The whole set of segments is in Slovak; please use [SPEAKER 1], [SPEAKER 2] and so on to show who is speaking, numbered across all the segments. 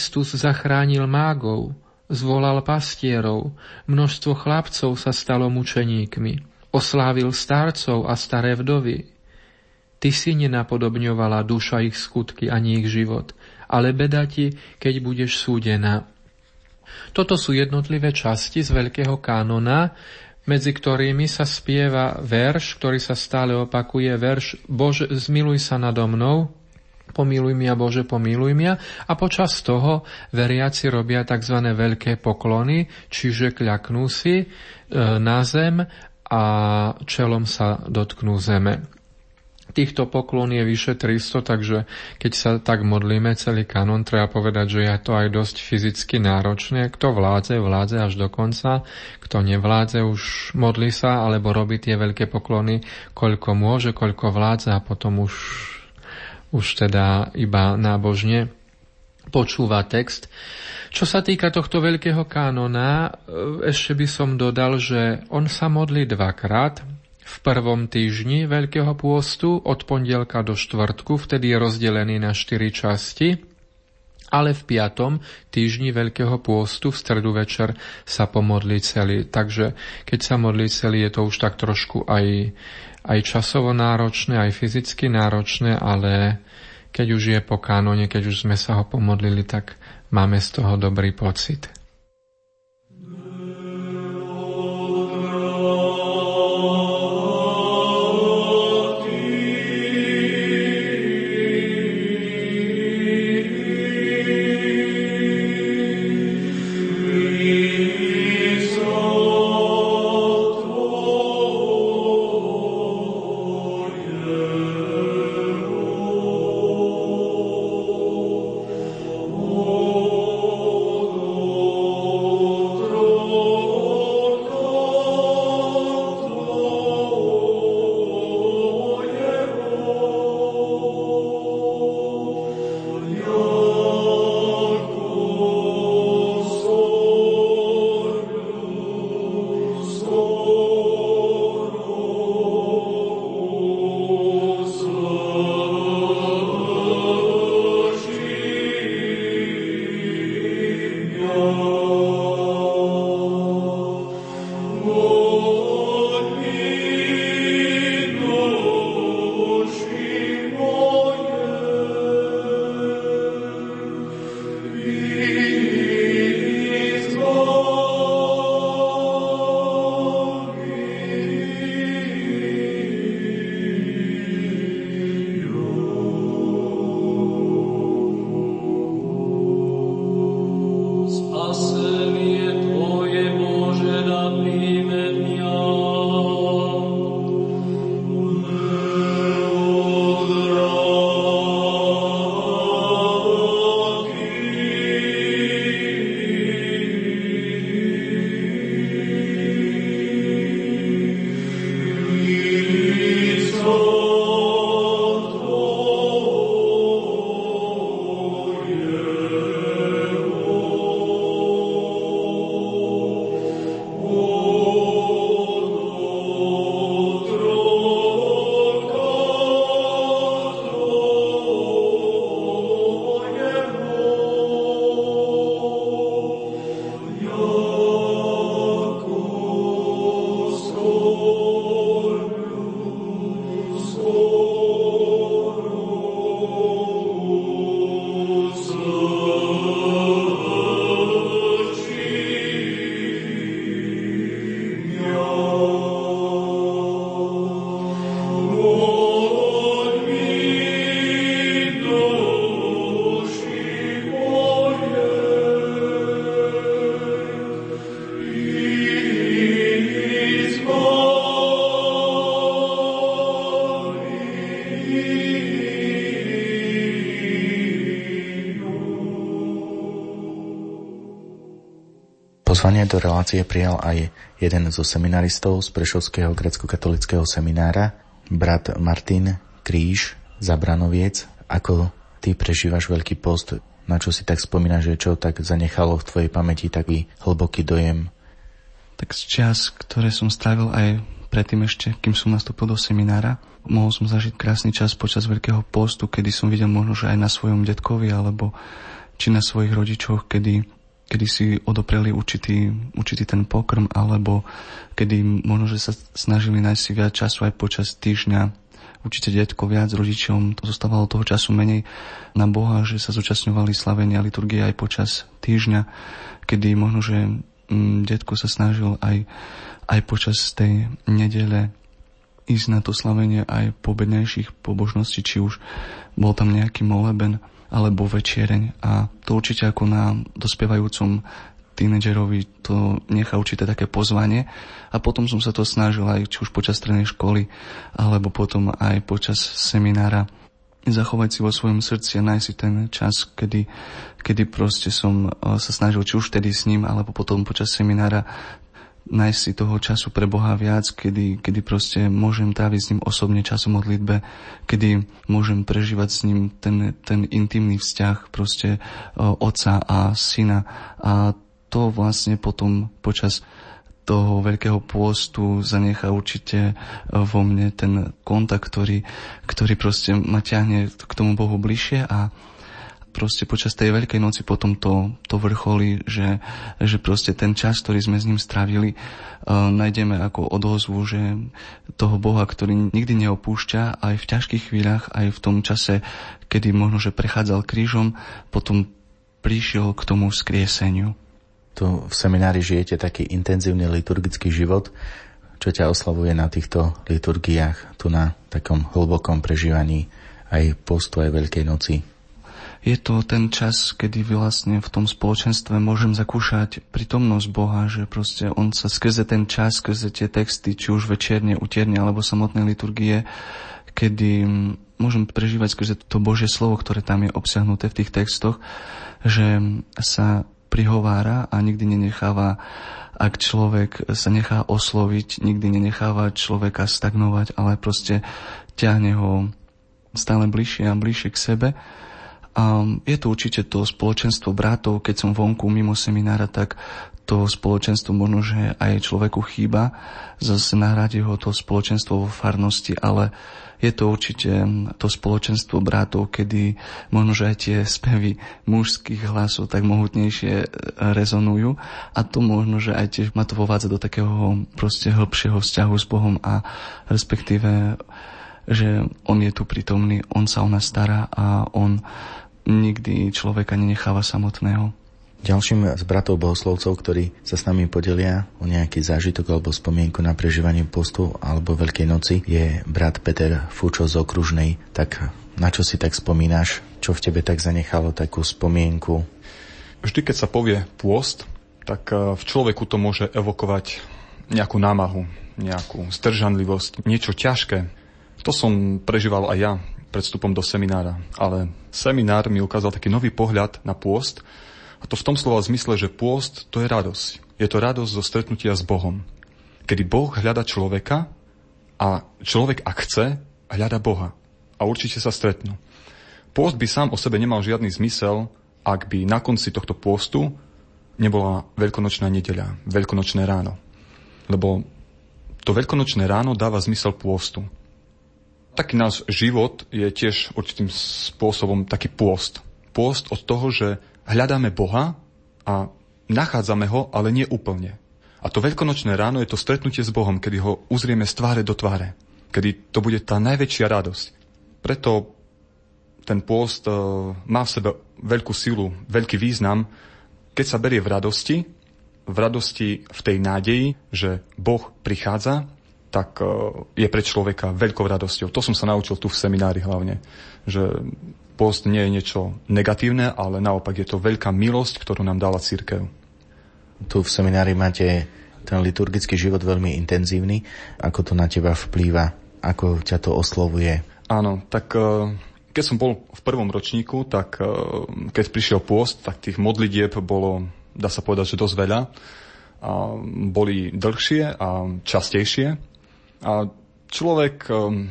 [SPEAKER 1] Kristus zachránil mágov, zvolal pastierov, množstvo chlapcov sa stalo mučeníkmi, oslávil starcov a staré vdovy. Ty si nenapodobňovala duša ich skutky ani ich život, ale beda ti, keď budeš súdená. Toto sú jednotlivé časti z Veľkého kánona, medzi ktorými sa spieva verš, ktorý sa stále opakuje, verš Bože, zmiluj sa nado mnou, pomiluj mňa Bože, pomiluj mňa a počas toho veriaci robia tzv. veľké poklony, čiže kľaknú si e, na zem a čelom sa dotknú zeme. Týchto poklon je vyše 300, takže keď sa tak modlíme celý kanon, treba povedať, že je to aj dosť fyzicky náročné. Kto vládze, vládze až do konca. Kto nevládze, už modli sa, alebo robí tie veľké poklony, koľko môže, koľko vládze a potom už už teda iba nábožne počúva text. Čo sa týka tohto veľkého kánona, ešte by som dodal, že on sa modlí dvakrát. V prvom týždni Veľkého pôstu od pondelka do štvrtku, vtedy je rozdelený na štyri časti, ale v piatom týždni Veľkého pôstu v stredu večer sa pomodlí celý. Takže keď sa modlí celý, je to už tak trošku aj aj časovo náročné, aj fyzicky náročné, ale keď už je po kánone, keď už sme sa ho pomodlili, tak máme z toho dobrý pocit.
[SPEAKER 2] Pozvanie do relácie prijal aj jeden zo seminaristov z Prešovského grecko-katolického seminára, brat Martin Kríž, Zabranoviec. Ako ty prežívaš Veľký post? Na čo si tak spomínaš, že čo tak zanechalo v tvojej pamäti taký hlboký dojem?
[SPEAKER 3] Tak z čas, ktoré som strávil aj predtým ešte, kým som nastúpil do seminára, mohol som zažiť krásny čas počas Veľkého postu, kedy som videl možno, že aj na svojom detkovi alebo či na svojich rodičoch, kedy, kedy si odopreli určitý, určitý ten pokrm, alebo kedy možno, že sa snažili nájsť si viac času aj počas týždňa. Určite detko viac rodičom, to zostávalo toho času menej na Boha, že sa zúčastňovali slavenia liturgie aj počas týždňa, kedy možno, že mm, detko sa snažil aj, aj počas tej nedele ísť na to slavenie aj po bednejších pobožností, či už bol tam nejaký moleben alebo večiereň. A to určite ako na dospievajúcom tínedžerovi to nechá určité také pozvanie. A potom som sa to snažil aj či už počas strednej školy alebo potom aj počas seminára zachovať si vo svojom srdci a nájsť si ten čas, kedy, kedy proste som eh, sa snažil či už vtedy s ním alebo potom počas seminára nájsť si toho času pre Boha viac, kedy, kedy proste môžem tráviť s ním osobne čas v modlitbe, kedy môžem prežívať s ním ten, ten intimný vzťah proste o, otca a syna. A to vlastne potom počas toho veľkého pôstu zanechá určite vo mne ten kontakt, ktorý, ktorý proste ma ťahne k tomu Bohu bližšie a proste počas tej Veľkej noci potom to, to vrcholí, že, že proste ten čas, ktorý sme s ním strávili, uh, nájdeme ako odozvu, že toho Boha, ktorý nikdy neopúšťa, aj v ťažkých chvíľach, aj v tom čase, kedy možno, že prechádzal krížom, potom prišiel k tomu skrieseniu.
[SPEAKER 2] Tu v seminári žijete taký intenzívny liturgický život, čo ťa oslavuje na týchto liturgiách, tu na takom hlbokom prežívaní aj postu, aj Veľkej noci
[SPEAKER 3] je to ten čas, kedy vlastne v tom spoločenstve môžem zakúšať prítomnosť Boha, že proste On sa skrze ten čas, skrze tie texty, či už večerne, utierne alebo samotnej liturgie, kedy môžem prežívať skrze to Božie slovo, ktoré tam je obsiahnuté v tých textoch, že sa prihovára a nikdy nenecháva ak človek sa nechá osloviť, nikdy nenecháva človeka stagnovať, ale proste ťahne ho stále bližšie a bližšie k sebe a je to určite to spoločenstvo bratov, keď som vonku mimo seminára, tak to spoločenstvo možno, že aj človeku chýba. Zase nahradí ho to spoločenstvo vo farnosti, ale je to určite to spoločenstvo bratov, kedy možno, že aj tie spevy mužských hlasov tak mohutnejšie e, rezonujú a to možno, že aj tiež ma to vovádza do takého proste hĺbšieho vzťahu s Bohom a respektíve že on je tu prítomný, on sa o nás stará a on nikdy človeka nenecháva samotného.
[SPEAKER 2] Ďalším z bratov bohoslovcov, ktorí sa s nami podelia o nejaký zážitok alebo spomienku na prežívanie postu alebo Veľkej noci je brat Peter Fučo z Okružnej. Tak na čo si tak spomínaš? Čo v tebe tak zanechalo takú spomienku?
[SPEAKER 4] Vždy, keď sa povie pôst, tak eh, v človeku to môže evokovať nejakú námahu, nejakú zdržanlivosť, niečo ťažké. To som prežíval aj ja pred vstupom do seminára. Ale seminár mi ukázal taký nový pohľad na pôst. A to v tom slova zmysle, že pôst to je radosť. Je to radosť zo stretnutia s Bohom. Kedy Boh hľada človeka a človek, ak chce, hľada Boha. A určite sa stretnú. Pôst by sám o sebe nemal žiadny zmysel, ak by na konci tohto pôstu nebola veľkonočná nedeľa, veľkonočné ráno. Lebo to veľkonočné ráno dáva zmysel pôstu taký náš život je tiež určitým spôsobom taký pôst. Pôst od toho, že hľadáme Boha a nachádzame ho, ale nie úplne. A to veľkonočné ráno je to stretnutie s Bohom, kedy ho uzrieme z tváre do tváre. Kedy to bude tá najväčšia radosť. Preto ten pôst e, má v sebe veľkú silu, veľký význam, keď sa berie v radosti, v radosti v tej nádeji, že Boh prichádza tak e, je pre človeka veľkou radosťou. To som sa naučil tu v seminári hlavne, že post nie je niečo negatívne, ale naopak je to veľká milosť, ktorú nám dala církev.
[SPEAKER 2] Tu v seminári máte ten liturgický život veľmi intenzívny. Ako to na teba vplýva? Ako ťa to oslovuje?
[SPEAKER 4] Áno, tak e, keď som bol v prvom ročníku, tak e, keď prišiel pôst, tak tých modlitieb bolo, dá sa povedať, že dosť veľa. A boli dlhšie a častejšie. A človek um,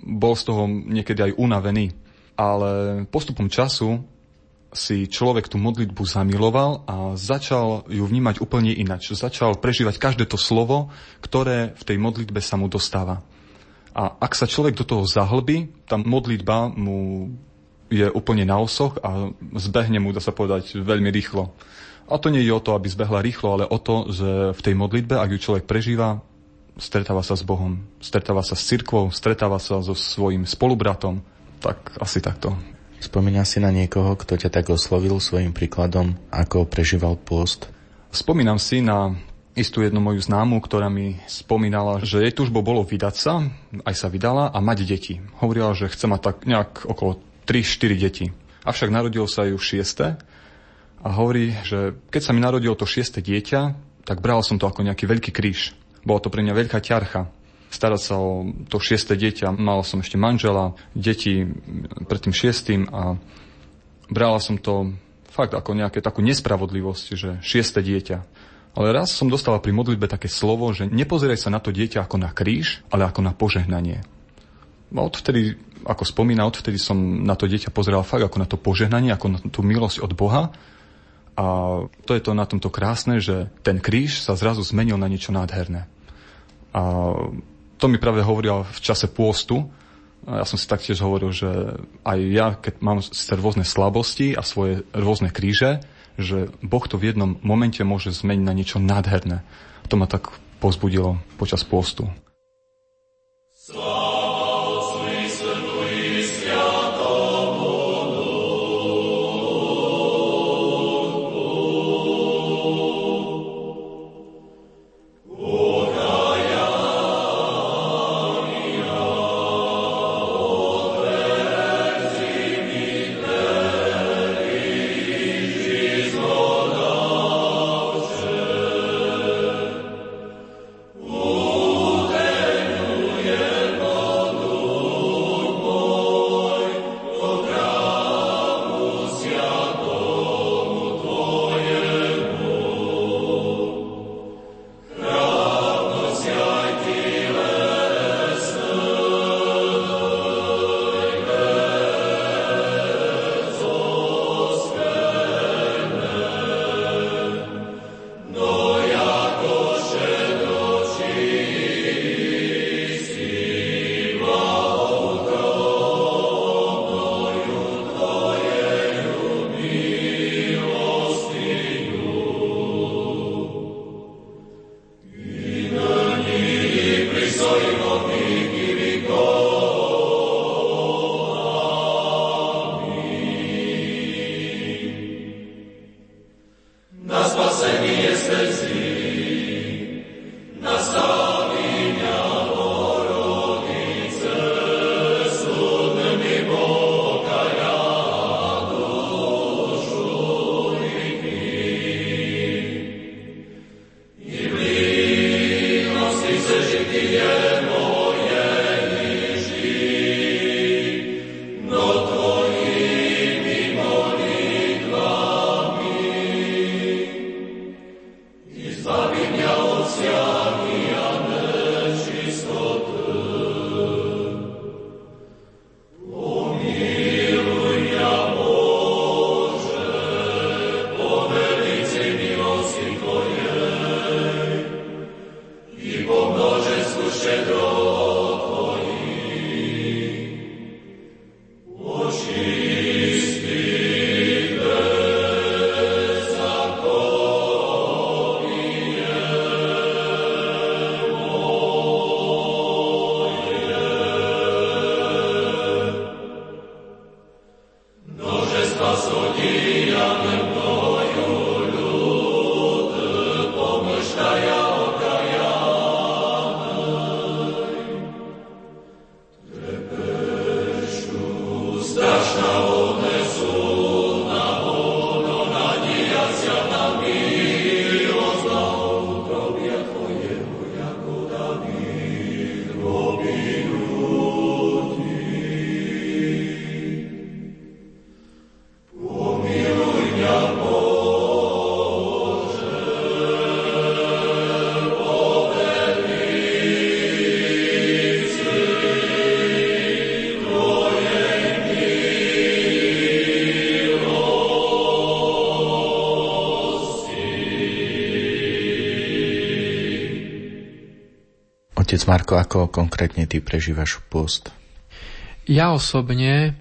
[SPEAKER 4] bol z toho niekedy aj unavený. Ale postupom času si človek tú modlitbu zamiloval a začal ju vnímať úplne inač. Začal prežívať každé to slovo, ktoré v tej modlitbe sa mu dostáva. A ak sa človek do toho zahlbí, tá modlitba mu je úplne na osoch a zbehne mu, dá sa povedať, veľmi rýchlo. A to nie je o to, aby zbehla rýchlo, ale o to, že v tej modlitbe, ak ju človek prežíva, stretáva sa s Bohom, stretáva sa s cirkvou, stretáva sa so svojím spolubratom, tak asi takto.
[SPEAKER 2] Spomína si na niekoho, kto ťa tak oslovil svojim príkladom, ako prežíval pôst?
[SPEAKER 4] Spomínam si na istú jednu moju známu, ktorá mi spomínala, že jej túžbou bolo vydať sa, aj sa vydala a mať deti. Hovorila, že chce mať tak nejak okolo 3-4 deti. Avšak narodilo sa ju šieste a hovorí, že keď sa mi narodilo to šieste dieťa, tak bral som to ako nejaký veľký kríž. Bola to pre mňa veľká ťarcha. Starať sa o to šieste dieťa. Mal som ešte manžela, deti pred tým šiestým a brala som to fakt ako nejaké takú nespravodlivosť, že šieste dieťa. Ale raz som dostala pri modlitbe také slovo, že nepozeraj sa na to dieťa ako na kríž, ale ako na požehnanie. A odvtedy, ako spomína, odvtedy som na to dieťa pozeral fakt ako na to požehnanie, ako na tú milosť od Boha a to je to na tomto krásne, že ten kríž sa zrazu zmenil na niečo nádherné. A to mi práve hovoril v čase pôstu. Ja som si taktiež hovoril, že aj ja, keď mám sice rôzne slabosti a svoje rôzne kríže, že Boh to v jednom momente môže zmeniť na niečo nádherné. To ma tak pozbudilo počas pôstu.
[SPEAKER 2] Marko, ako konkrétne ty prežívaš pôst?
[SPEAKER 1] Ja osobne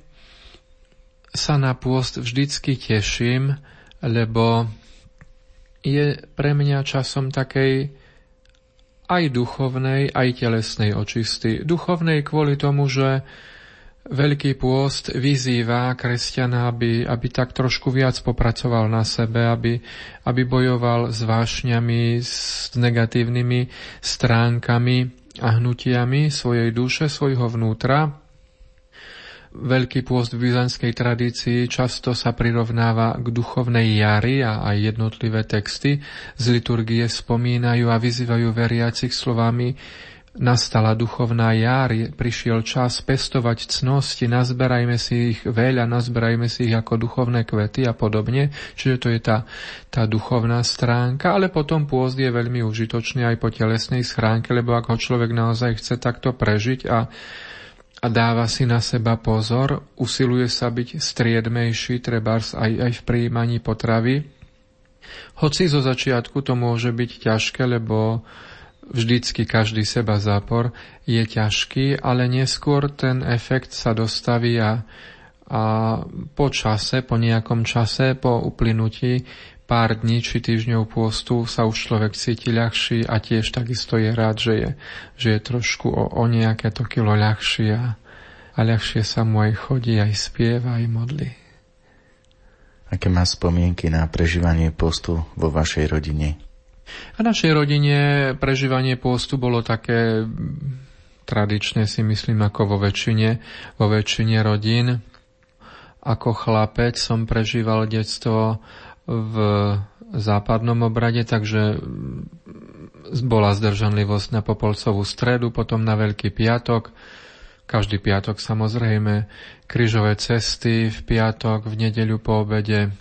[SPEAKER 1] sa na pôst vždycky teším, lebo je pre mňa časom takej aj duchovnej, aj telesnej očisty. Duchovnej kvôli tomu, že Veľký pôst vyzýva kresťana, aby, aby tak trošku viac popracoval na sebe, aby, aby bojoval s vášňami, s negatívnymi stránkami a hnutiami svojej duše, svojho vnútra, Veľký pôst v byzantskej tradícii často sa prirovnáva k duchovnej jari a aj jednotlivé texty z liturgie spomínajú a vyzývajú veriacich slovami Nastala duchovná jar, prišiel čas pestovať cnosti, nazberajme si ich veľa, nazberajme si ich ako duchovné kvety a podobne. Čiže to je tá, tá duchovná stránka, ale potom pôzd je veľmi užitočný aj po telesnej schránke, lebo ak ho človek naozaj chce takto prežiť a a dáva si na seba pozor, usiluje sa byť striedmejší, trebárs aj, aj v prijímaní potravy. Hoci zo začiatku to môže byť ťažké, lebo vždycky každý seba zápor je ťažký, ale neskôr ten efekt sa dostaví a, a po čase, po nejakom čase, po uplynutí pár dní či týždňov pôstu sa už človek cíti ľahší a tiež takisto je rád, že je, že je trošku o, o nejaké to kilo ľahší a, a ľahšie sa mu aj chodí, aj spieva, aj modlí.
[SPEAKER 2] Aké má spomienky na prežívanie postu vo vašej rodine?
[SPEAKER 1] V našej rodine prežívanie pôstu bolo také tradične si myslím ako vo väčšine, vo väčšine rodín. Ako chlapec som prežíval detstvo v západnom obrade, takže bola zdržanlivosť na Popolcovú stredu, potom na Veľký piatok, každý piatok samozrejme, krížové cesty v piatok, v nedeľu po obede,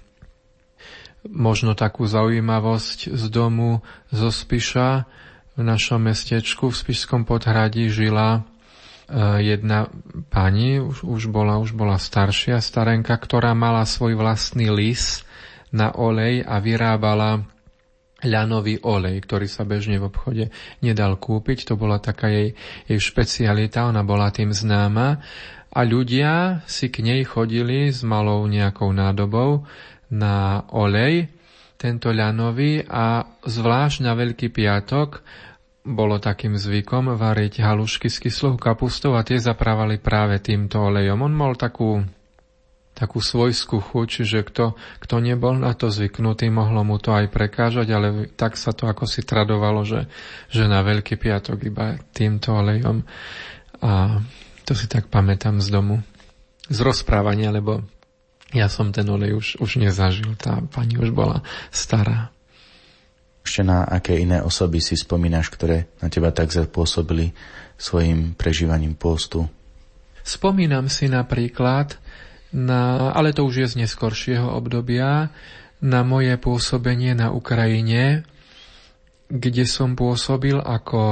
[SPEAKER 1] možno takú zaujímavosť z domu zo Spiša. V našom mestečku v Spišskom podhradí žila e, jedna pani, už, už, bola, už bola staršia starenka, ktorá mala svoj vlastný lis na olej a vyrábala ľanový olej, ktorý sa bežne v obchode nedal kúpiť. To bola taká jej, jej špecialita, ona bola tým známa. A ľudia si k nej chodili s malou nejakou nádobou na olej, tento ľanový a zvlášť na Veľký piatok bolo takým zvykom variť halušky s kyslou kapustou a tie zaprávali práve týmto olejom. On mal takú, takú svojskú chuť, čiže kto, kto nebol na to zvyknutý, mohlo mu to aj prekážať, ale tak sa to ako si tradovalo, že, že na Veľký piatok iba týmto olejom. A to si tak pamätám z domu. Z rozprávania, lebo ja som ten olej už, už nezažil, tá pani už bola stará.
[SPEAKER 2] Ešte na aké iné osoby si spomínaš, ktoré na teba tak zapôsobili svojim prežívaním postu?
[SPEAKER 1] Spomínam si napríklad na, ale to už je z neskoršieho obdobia, na moje pôsobenie na Ukrajine, kde som pôsobil ako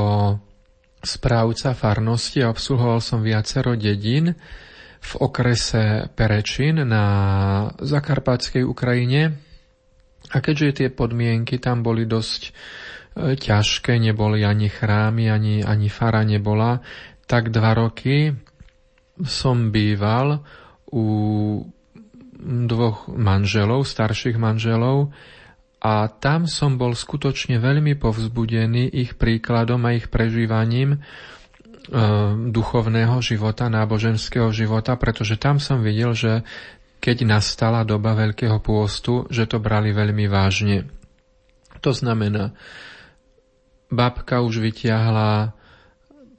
[SPEAKER 1] správca farnosti a obsluhoval som viacero dedín v okrese Perečin na zakarpátskej Ukrajine. A keďže tie podmienky tam boli dosť e, ťažké, neboli ani chrámy, ani, ani fara nebola, tak dva roky som býval u dvoch manželov, starších manželov a tam som bol skutočne veľmi povzbudený ich príkladom a ich prežívaním duchovného života, náboženského života, pretože tam som videl, že keď nastala doba Veľkého pôstu, že to brali veľmi vážne. To znamená, babka už vytiahla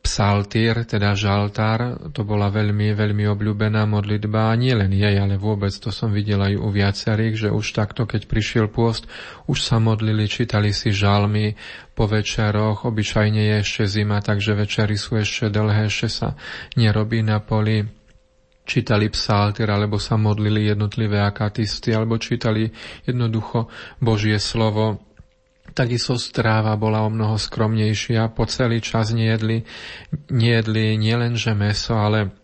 [SPEAKER 1] psaltír, teda žaltár, to bola veľmi, veľmi obľúbená modlitba, a nie len jej, ale vôbec to som videl aj u viacerých, že už takto, keď prišiel pôst, už sa modlili, čítali si žalmy po večeroch, obyčajne je ešte zima, takže večery sú ešte dlhé, ešte sa nerobí na poli, čítali psaltír, alebo sa modlili jednotlivé akatisty, alebo čítali jednoducho Božie slovo, Takisto stráva bola o mnoho skromnejšia, po celý čas nejedli, nejedli nielenže meso, ale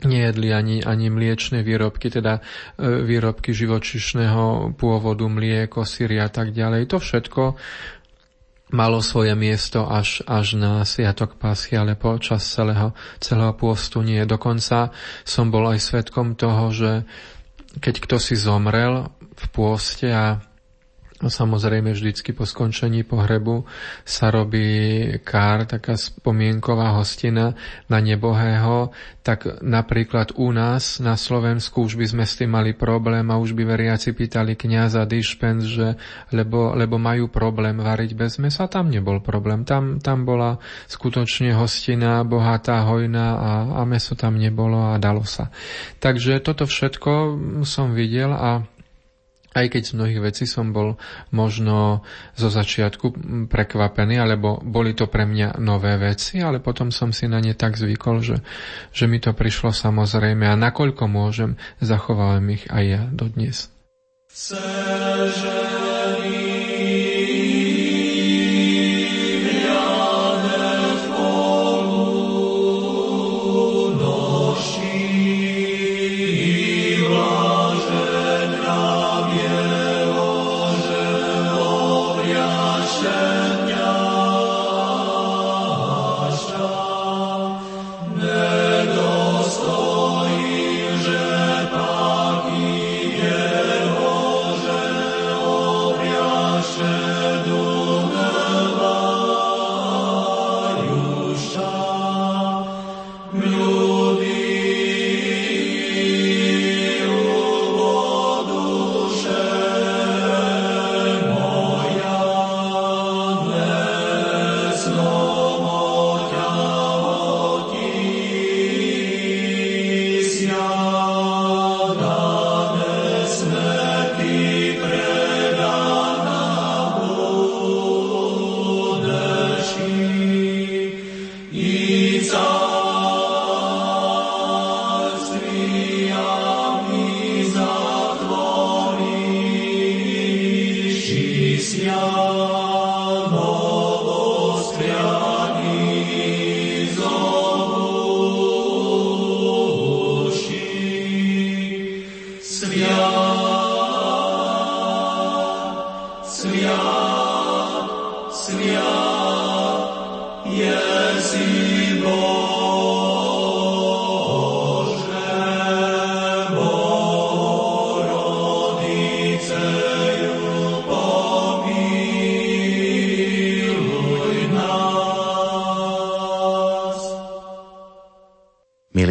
[SPEAKER 1] nejedli ani, ani mliečne výrobky, teda e, výrobky živočišného pôvodu, mlieko, syry a tak ďalej. To všetko malo svoje miesto až, až na Sviatok Pásky, ale počas celého, celého pôstu nie. Dokonca som bol aj svetkom toho, že keď kto si zomrel v pôste a samozrejme vždycky po skončení pohrebu sa robí kár, taká spomienková hostina na nebohého, tak napríklad u nás na Slovensku už by sme s tým mali problém a už by veriaci pýtali kniaza dišpens, že lebo, lebo majú problém variť bez mesa, tam nebol problém. Tam, tam bola skutočne hostina bohatá, hojná a, a meso tam nebolo a dalo sa. Takže toto všetko som videl a aj keď z mnohých vecí som bol možno zo začiatku prekvapený, alebo boli to pre mňa nové veci, ale potom som si na ne tak zvykol, že, že mi to prišlo samozrejme a nakoľko môžem, zachovávam ich aj ja dodnes.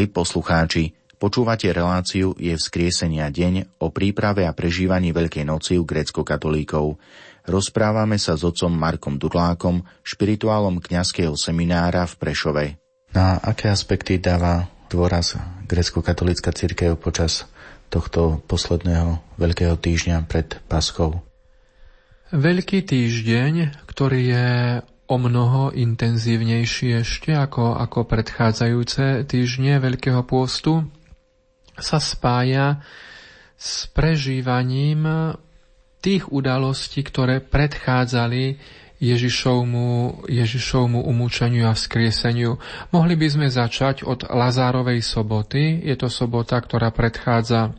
[SPEAKER 1] Seže.
[SPEAKER 2] poslucháči, počúvate reláciu Je vzkriesenia deň o príprave a prežívaní Veľkej noci u grecko-katolíkov. Rozprávame sa s otcom Markom Durlákom, špirituálom kňazského seminára v Prešove. Na aké aspekty dáva dôraz grecko-katolícka církev počas tohto posledného Veľkého týždňa pred Paschou?
[SPEAKER 1] Veľký týždeň, ktorý je o mnoho intenzívnejší ešte ako, ako predchádzajúce týždne Veľkého pôstu, sa spája s prežívaním tých udalostí, ktoré predchádzali Ježišovmu, Ježišovmu umúčeniu a vzkrieseniu. Mohli by sme začať od Lazárovej soboty. Je to sobota, ktorá predchádza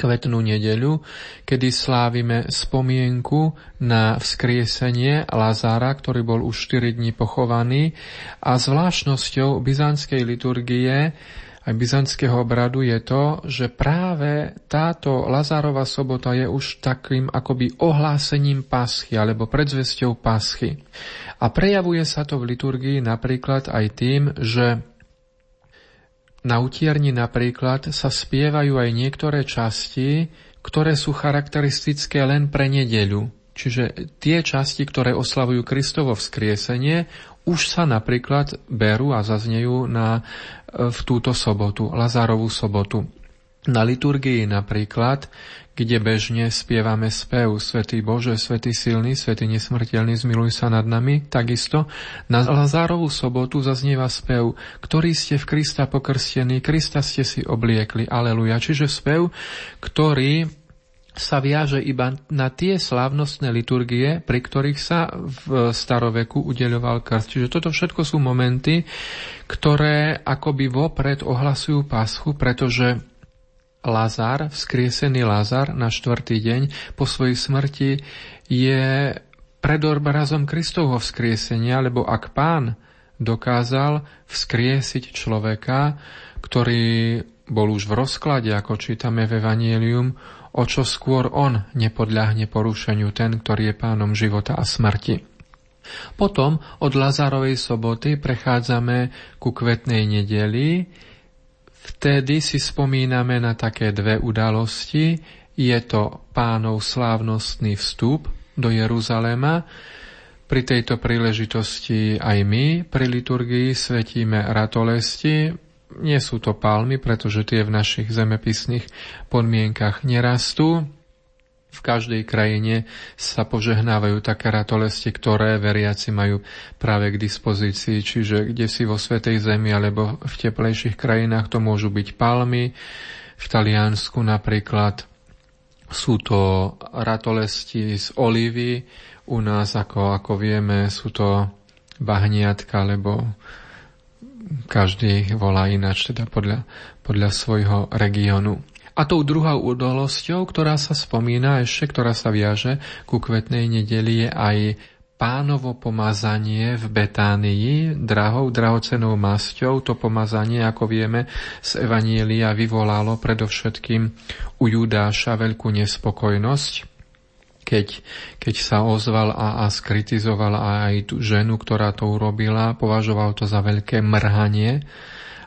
[SPEAKER 1] kvetnú nedeľu, kedy slávime spomienku na vzkriesenie Lazára, ktorý bol už 4 dní pochovaný a zvláštnosťou byzantskej liturgie aj byzantského obradu je to, že práve táto Lazárova sobota je už takým akoby ohlásením paschy alebo predzvesťou paschy. A prejavuje sa to v liturgii napríklad aj tým, že na utierni napríklad sa spievajú aj niektoré časti, ktoré sú charakteristické len pre nedeľu. Čiže tie časti, ktoré oslavujú Kristovo vzkriesenie, už sa napríklad berú a zaznejú na, e, v túto sobotu, Lazárovú sobotu. Na liturgii napríklad, kde bežne spievame spev Svetý Bože, Svetý silný, Svetý nesmrteľný, zmiluj sa nad nami, takisto na Lazárovú sobotu zaznieva spev, ktorý ste v Krista pokrstení, Krista ste si obliekli, aleluja. Čiže spev, ktorý sa viaže iba na tie slávnostné liturgie, pri ktorých sa v staroveku udeľoval krst. Čiže toto všetko sú momenty, ktoré akoby vopred ohlasujú paschu, pretože Lazar, vzkriesený Lazar na štvrtý deň po svojej smrti je pred obrazom Kristovho vzkriesenia, lebo ak pán dokázal vzkriesiť človeka, ktorý bol už v rozklade, ako čítame v Evangelium, o čo skôr on nepodľahne porušeniu ten, ktorý je pánom života a smrti. Potom od Lazarovej soboty prechádzame ku kvetnej nedeli. Vtedy si spomíname na také dve udalosti. Je to pánov slávnostný vstup do Jeruzalema, pri tejto príležitosti aj my pri liturgii svetíme ratolesti. Nie sú to palmy, pretože tie v našich zemepisných podmienkach nerastú. V každej krajine sa požehnávajú také ratolesti, ktoré veriaci majú práve k dispozícii, čiže kde si vo Svetej Zemi alebo v teplejších krajinách to môžu byť palmy. V Taliansku napríklad sú to ratolesti z olivy, u nás, ako, ako vieme, sú to bahniatka, lebo každý volá ináč, teda podľa, podľa svojho regiónu. A tou druhou udalosťou, ktorá sa spomína ešte, ktorá sa viaže ku kvetnej nedeli, je aj pánovo pomazanie v Betánii, drahou, drahocenou masťou. To pomazanie, ako vieme, z Evanielia vyvolalo predovšetkým u Judáša veľkú nespokojnosť keď, keď sa ozval a, a skritizoval aj tú ženu, ktorá to urobila, považoval to za veľké mrhanie,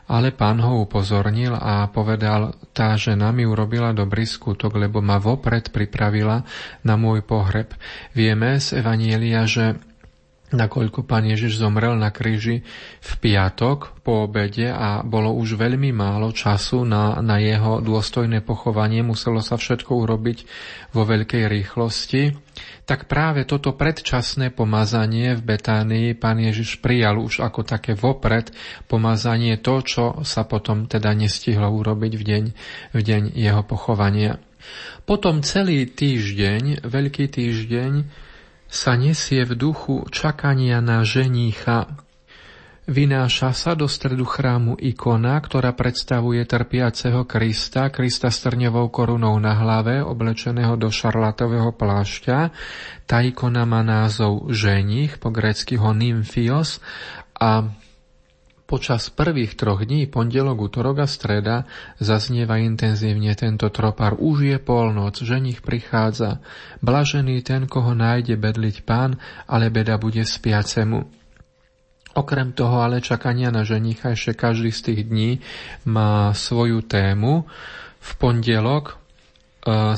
[SPEAKER 1] ale pán ho upozornil a povedal, tá žena mi urobila dobrý skutok, lebo ma vopred pripravila na môj pohreb. Vieme z Evanielia, že nakoľko pán Ježiš zomrel na kríži v piatok po obede a bolo už veľmi málo času na, na jeho dôstojné pochovanie, muselo sa všetko urobiť vo veľkej rýchlosti, tak práve toto predčasné pomazanie v Betánii pán Ježiš prijal už ako také vopred pomazanie to, čo sa potom teda nestihlo urobiť v deň, v deň jeho pochovania. Potom celý týždeň, veľký týždeň, sa nesie v duchu čakania na ženícha. Vynáša sa do stredu chrámu ikona, ktorá predstavuje trpiaceho Krista, Krista s trňovou korunou na hlave, oblečeného do šarlatového plášťa. Tá ikona má názov ženich, po grécky ho nymfios a Počas prvých troch dní, pondelok, útorok a streda, zaznieva intenzívne tento tropar. Už je polnoc, ženich prichádza. Blažený ten, koho nájde bedliť pán, ale beda bude spiacemu. Okrem toho ale čakania na ženicha ešte každý z tých dní má svoju tému. V pondelok e,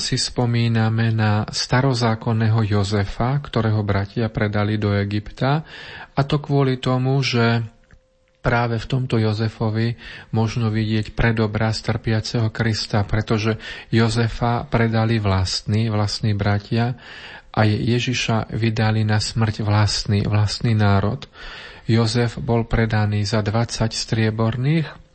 [SPEAKER 1] si spomíname na starozákonného Jozefa, ktorého bratia predali do Egypta a to kvôli tomu, že práve v tomto Jozefovi možno vidieť predobraz trpiaceho Krista, pretože Jozefa predali vlastní, vlastní bratia a Ježiša vydali na smrť vlastný, vlastný národ. Jozef bol predaný za 20 strieborných,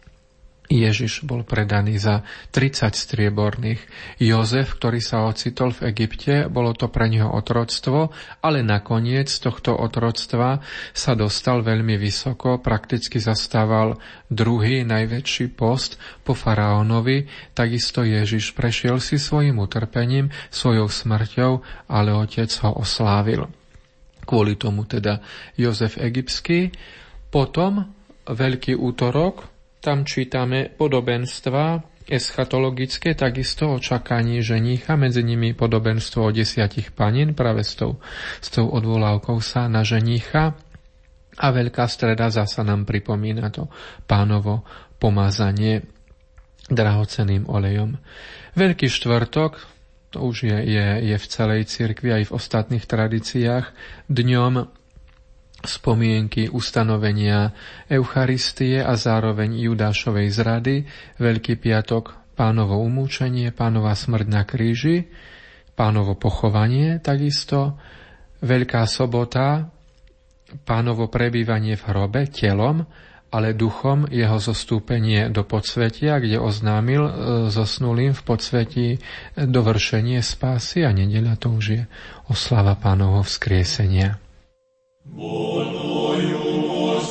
[SPEAKER 1] Ježiš bol predaný za 30 strieborných. Jozef, ktorý sa ocitol v Egypte, bolo to pre neho otroctvo, ale nakoniec tohto otroctva sa dostal veľmi vysoko, prakticky zastával druhý najväčší post po faraónovi, takisto Ježiš prešiel si svojim utrpením, svojou smrťou, ale otec ho oslávil. Kvôli tomu teda Jozef Egyptský, potom Veľký útorok, tam čítame podobenstva eschatologické, takisto o čakaní ženícha, medzi nimi podobenstvo o desiatich panin, práve s tou, s tou odvolávkou sa na ženícha. A veľká streda zasa nám pripomína to pánovo pomazanie drahoceným olejom. Veľký štvrtok, to už je, je, je v celej cirkvi aj v ostatných tradíciách, dňom spomienky ustanovenia Eucharistie a zároveň Judášovej zrady, Veľký piatok pánovo umúčenie, pánova smrť na kríži, pánovo pochovanie takisto, Veľká sobota, pánovo prebývanie v hrobe telom, ale duchom jeho zostúpenie do podsvetia, kde oznámil e, zosnulým v podsvetí dovršenie spásy a nedeľa to už je oslava pánovho vzkriesenia. Bonoju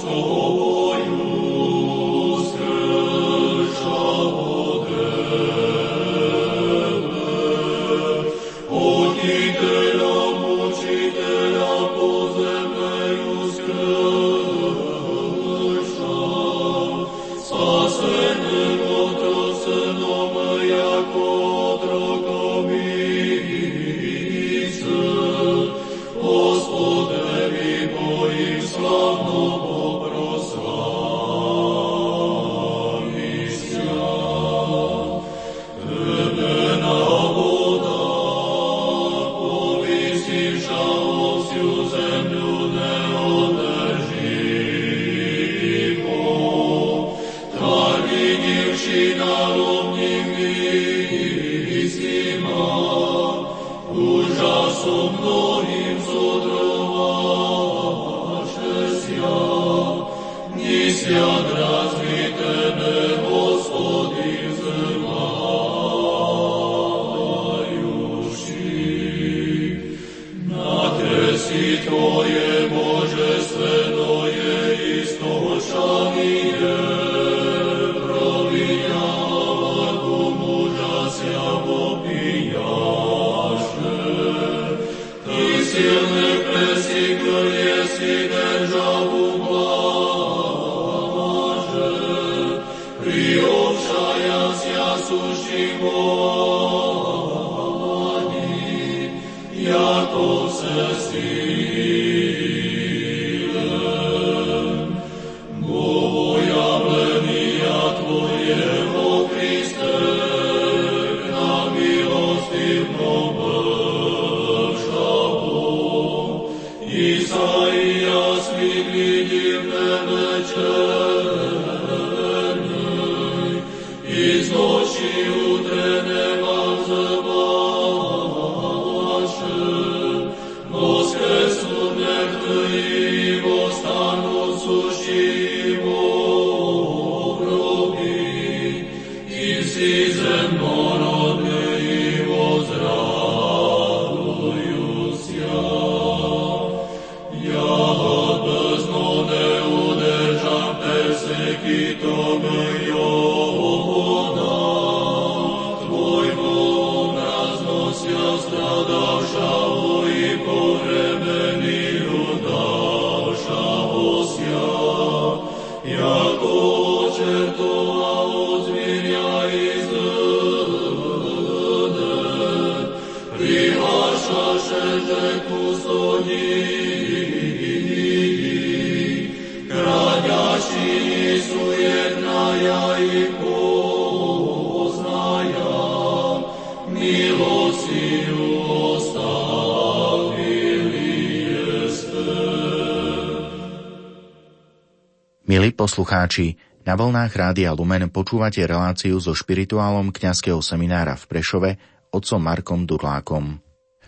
[SPEAKER 2] poslucháči, na vlnách Rádia Lumen počúvate reláciu so špirituálom kňazského seminára v Prešove otcom Markom Durlákom.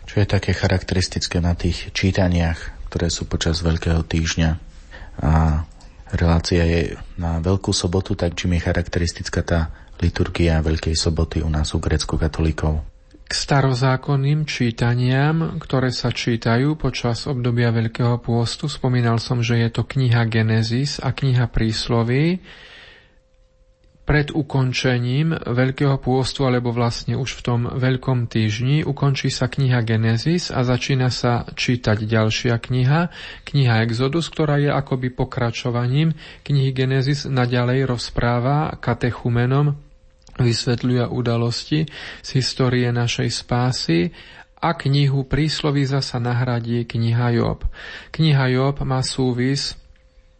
[SPEAKER 2] Čo je také charakteristické na tých čítaniach, ktoré sú počas Veľkého týždňa a relácia je na Veľkú sobotu, tak čím je charakteristická tá liturgia Veľkej soboty u nás u grecko-katolíkov?
[SPEAKER 1] Starozákonným čítaniam, ktoré sa čítajú počas obdobia Veľkého pôstu. Spomínal som, že je to kniha Genesis a kniha Prísloví. Pred ukončením Veľkého pôstu, alebo vlastne už v tom Veľkom týždni, ukončí sa kniha Genesis a začína sa čítať ďalšia kniha, kniha Exodus, ktorá je akoby pokračovaním knihy Genesis, naďalej rozpráva katechumenom vysvetľuje udalosti z histórie našej spásy a knihu prísloví zasa nahradí kniha Job. Kniha Job má súvis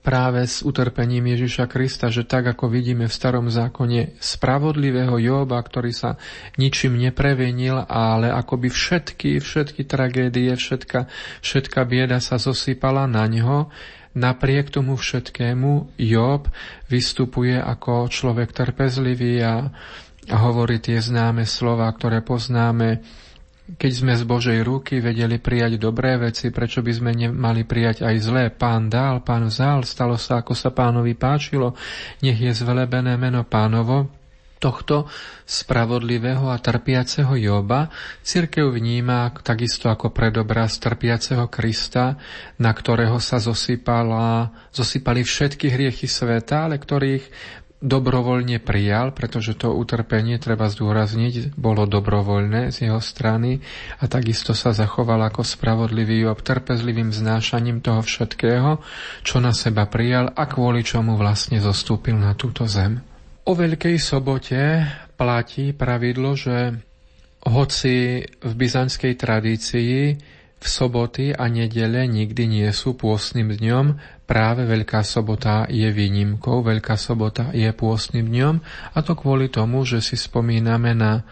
[SPEAKER 1] práve s utrpením Ježiša Krista, že tak ako vidíme v starom zákone spravodlivého Joba, ktorý sa ničím neprevenil, ale akoby všetky, všetky tragédie, všetka, všetka bieda sa zosypala na ňo, Napriek tomu všetkému Job vystupuje ako človek trpezlivý a, hovorí tie známe slova, ktoré poznáme. Keď sme z Božej ruky vedeli prijať dobré veci, prečo by sme nemali prijať aj zlé? Pán dal, pán vzal, stalo sa, ako sa pánovi páčilo. Nech je zvelebené meno pánovo tohto spravodlivého a trpiaceho Joba cirkev vníma takisto ako predobraz trpiaceho Krista, na ktorého sa zosypala, zosypali všetky hriechy sveta, ale ktorých dobrovoľne prijal, pretože to utrpenie, treba zdôrazniť, bolo dobrovoľné z jeho strany a takisto sa zachoval ako spravodlivý Job trpezlivým znášaním toho všetkého, čo na seba prijal a kvôli čomu vlastne zostúpil na túto zem. O Veľkej sobote platí pravidlo, že hoci v byzantskej tradícii v soboty a nedele nikdy nie sú pôstnym dňom, práve Veľká sobota je výnimkou, Veľká sobota je pôstnym dňom a to kvôli tomu, že si spomíname na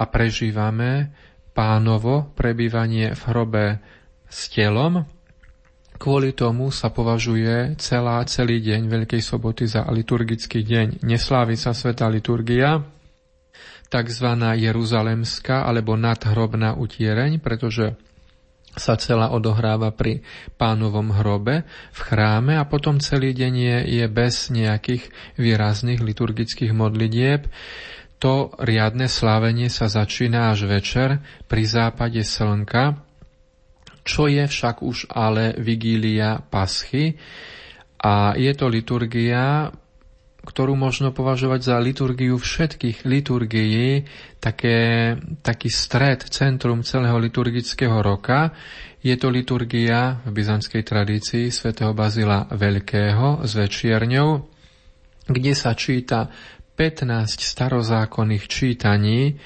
[SPEAKER 1] a prežívame pánovo prebývanie v hrobe s telom. Kvôli tomu sa považuje celá, celý deň Veľkej soboty za liturgický deň. Neslávi sa sveta liturgia, tzv. jeruzalemská alebo nadhrobná utiereň, pretože sa celá odohráva pri pánovom hrobe v chráme a potom celý deň je, je bez nejakých výrazných liturgických modlitieb. To riadne slávenie sa začína až večer pri západe slnka, čo je však už ale vigília paschy a je to liturgia ktorú možno považovať za liturgiu všetkých liturgií, také, taký stred, centrum celého liturgického roka. Je to liturgia v byzantskej tradícii svätého Bazila Veľkého s večierňou, kde sa číta 15 starozákonných čítaní,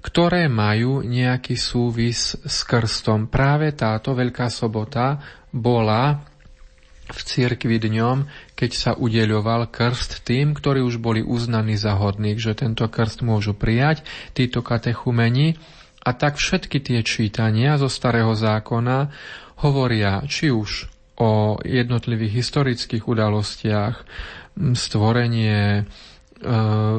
[SPEAKER 1] ktoré majú nejaký súvis s krstom. Práve táto Veľká sobota bola v cirkvi dňom, keď sa udeľoval krst tým, ktorí už boli uznaní za hodných, že tento krst môžu prijať, títo katechumeni. A tak všetky tie čítania zo starého zákona hovoria či už o jednotlivých historických udalostiach, stvorenie,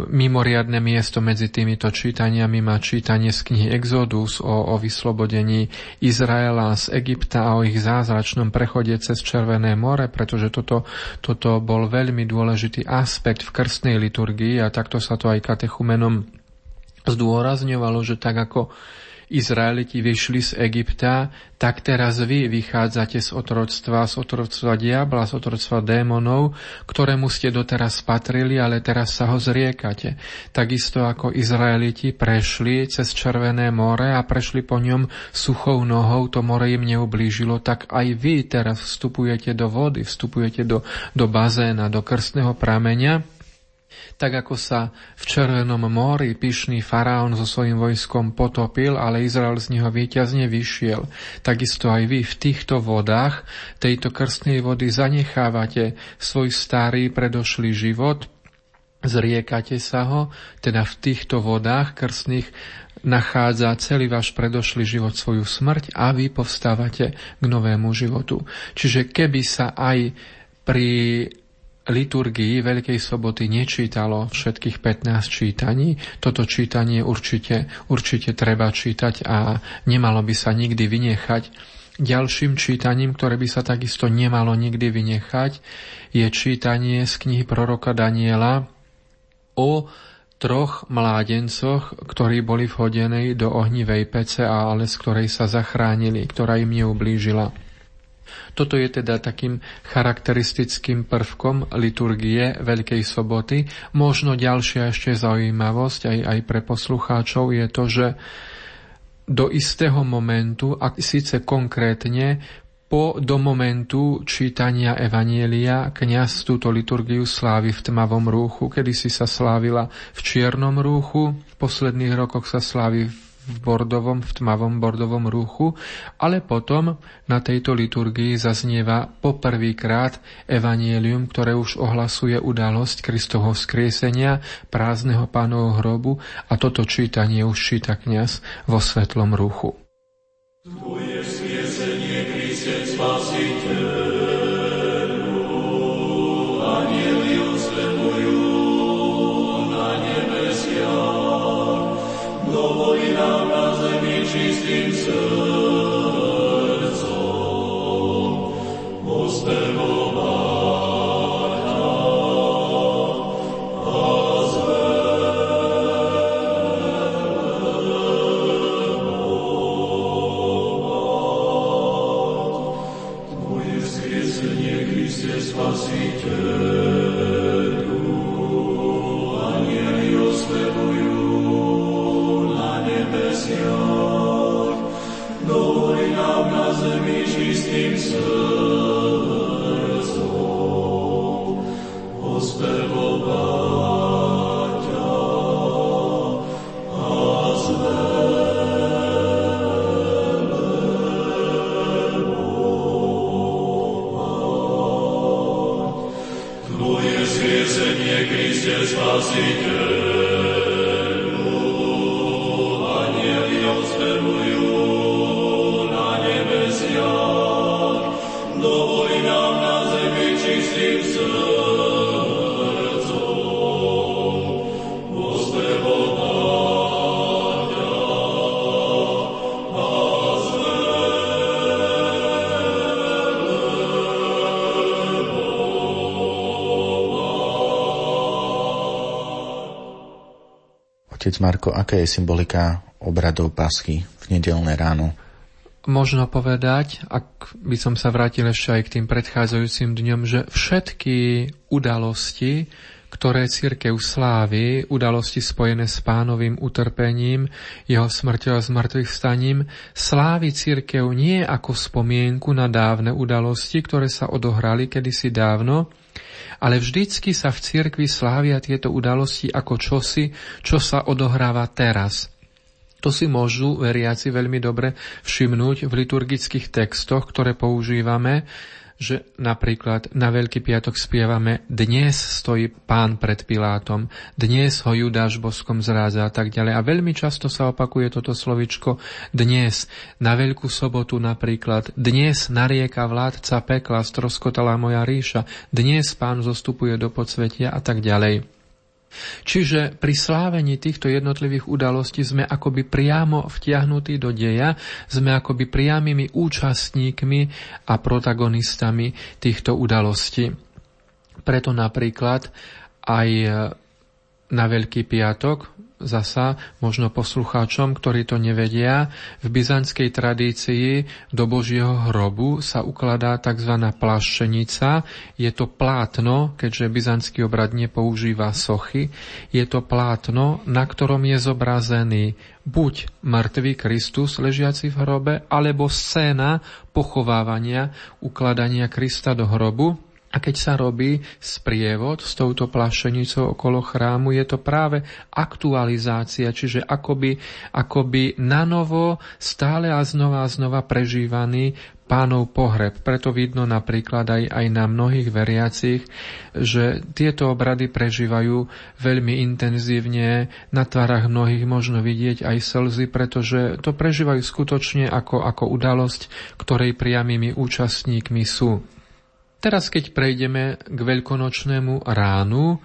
[SPEAKER 1] mimoriadne miesto medzi týmito čítaniami má čítanie z knihy Exodus o, o vyslobodení Izraela z Egypta a o ich zázračnom prechode cez Červené more, pretože toto, toto bol veľmi dôležitý aspekt v krstnej liturgii a takto sa to aj katechumenom zdôrazňovalo, že tak ako Izraeliti vyšli z Egypta, tak teraz vy vychádzate z otroctva, z otroctva diabla, z otroctva démonov, ktorému ste doteraz patrili, ale teraz sa ho zriekate. Takisto ako Izraeliti prešli cez Červené more a prešli po ňom suchou nohou, to more im neublížilo, tak aj vy teraz vstupujete do vody, vstupujete do, do bazéna, do krstného prameňa tak ako sa v Červenom mori pyšný faraón so svojím vojskom potopil, ale Izrael z neho víťazne vyšiel, takisto aj vy v týchto vodách, tejto krstnej vody zanechávate svoj starý predošlý život, zriekate sa ho, teda v týchto vodách krstných nachádza celý váš predošlý život svoju smrť a vy povstávate k novému životu. Čiže keby sa aj pri liturgii Veľkej soboty nečítalo všetkých 15 čítaní. Toto čítanie určite, určite treba čítať a nemalo by sa nikdy vynechať. Ďalším čítaním, ktoré by sa takisto nemalo nikdy vynechať, je čítanie z knihy proroka Daniela o troch mládencoch, ktorí boli vhodení do ohnivej pece, ale z ktorej sa zachránili, ktorá im neublížila. Toto je teda takým charakteristickým prvkom liturgie Veľkej soboty. Možno ďalšia ešte zaujímavosť aj, aj pre poslucháčov je to, že do istého momentu, a síce konkrétne po, do momentu čítania Evanielia kniaz túto liturgiu slávi v tmavom rúchu, kedy si sa slávila v čiernom rúchu, v posledných rokoch sa slávi v v bordovom, v tmavom bordovom ruchu, ale potom na tejto liturgii zaznieva poprvýkrát evanielium, ktoré už ohlasuje udalosť Kristovho skriesenia, prázdneho pánovho hrobu a toto čítanie už číta kniaz vo svetlom ruchu. Tvoje
[SPEAKER 2] Otec Marko, aká je symbolika obradov Paschy v nedelné ráno?
[SPEAKER 1] Možno povedať, ak by som sa vrátil ešte aj k tým predchádzajúcim dňom, že všetky udalosti, ktoré církev slávy, udalosti spojené s pánovým utrpením, jeho smrťou a zmrtvých staním, slávi církev nie ako spomienku na dávne udalosti, ktoré sa odohrali kedysi dávno, ale vždycky sa v cirkvi slávia tieto udalosti ako čosi, čo sa odohráva teraz. To si môžu veriaci veľmi dobre všimnúť v liturgických textoch, ktoré používame, že napríklad na Veľký piatok spievame Dnes stojí pán pred Pilátom, dnes ho Judáš boskom zráza a tak ďalej. A veľmi často sa opakuje toto slovičko dnes. Na Veľkú sobotu napríklad Dnes narieka vládca pekla, stroskotala moja ríša, dnes pán zostupuje do podsvetia a tak ďalej. Čiže pri slávení týchto jednotlivých udalostí sme akoby priamo vtiahnutí do deja, sme akoby priamými účastníkmi a protagonistami týchto udalostí. Preto napríklad aj na Veľký piatok zasa možno poslucháčom, ktorí to nevedia, v byzantskej tradícii do Božieho hrobu sa ukladá tzv. plašenica. Je to plátno, keďže byzantský obrad nepoužíva sochy, je to plátno, na ktorom je zobrazený buď mŕtvý Kristus ležiaci v hrobe, alebo scéna pochovávania, ukladania Krista do hrobu, a keď sa robí sprievod s touto plašenicou okolo chrámu, je to práve aktualizácia, čiže akoby, akoby nanovo stále a znova a znova prežívaný pánov pohreb. Preto vidno napríklad aj, aj na mnohých veriacich, že tieto obrady prežívajú veľmi intenzívne, na tvárach mnohých možno vidieť aj slzy, pretože to prežívajú skutočne ako, ako udalosť, ktorej priamými účastníkmi sú. Teraz, keď prejdeme k veľkonočnému ránu,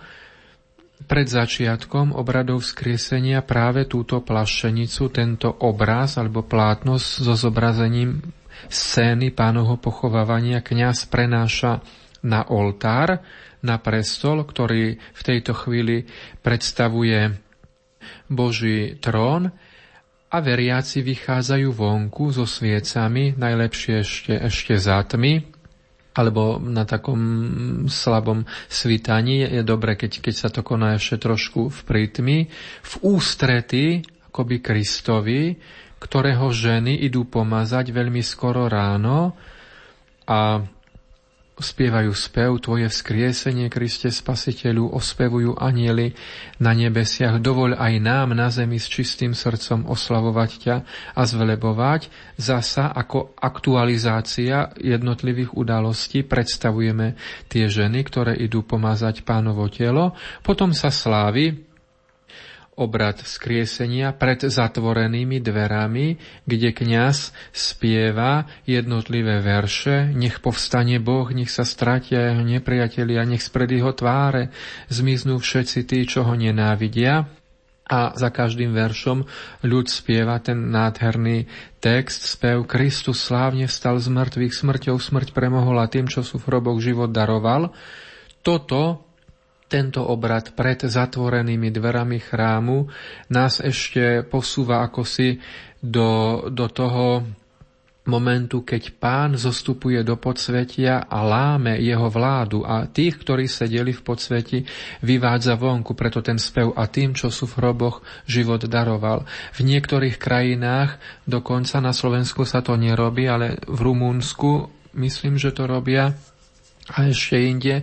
[SPEAKER 1] pred začiatkom obradov skriesenia práve túto plašenicu, tento obraz alebo plátnosť so zobrazením scény pánovho pochovávania kňaz prenáša na oltár, na prestol, ktorý v tejto chvíli predstavuje Boží trón a veriaci vychádzajú vonku so sviecami, najlepšie ešte, ešte za tmy, alebo na takom slabom svitaní. Je dobre, keď, keď sa to koná ešte trošku v prítmi. V ústrety, akoby Kristovi, ktorého ženy idú pomazať veľmi skoro ráno a spievajú spev Tvoje vzkriesenie, Kriste Spasiteľu, ospevujú anieli na nebesiach. Dovoľ aj nám na zemi s čistým srdcom oslavovať ťa a zvelebovať. Zasa ako aktualizácia jednotlivých udalostí predstavujeme tie ženy, ktoré idú pomazať pánovo telo. Potom sa slávi obrad skriesenia pred zatvorenými dverami, kde kňaz spieva jednotlivé verše, nech povstane Boh, nech sa stratia jeho nepriatelia, nech spred jeho tváre zmiznú všetci tí, čo ho nenávidia. A za každým veršom ľud spieva ten nádherný text, spev Kristus slávne vstal z mŕtvych, smrťou smrť premohol a tým, čo sú v hroboch život daroval. Toto tento obrad pred zatvorenými dverami chrámu. Nás ešte posúva ako si do, do toho momentu, keď pán zostupuje do podsvetia a láme jeho vládu. A tých, ktorí sedeli v podsveti, vyvádza vonku, preto ten spev a tým, čo sú v hroboch, život daroval. V niektorých krajinách, dokonca na Slovensku sa to nerobí, ale v Rumúnsku myslím, že to robia. A ešte inde,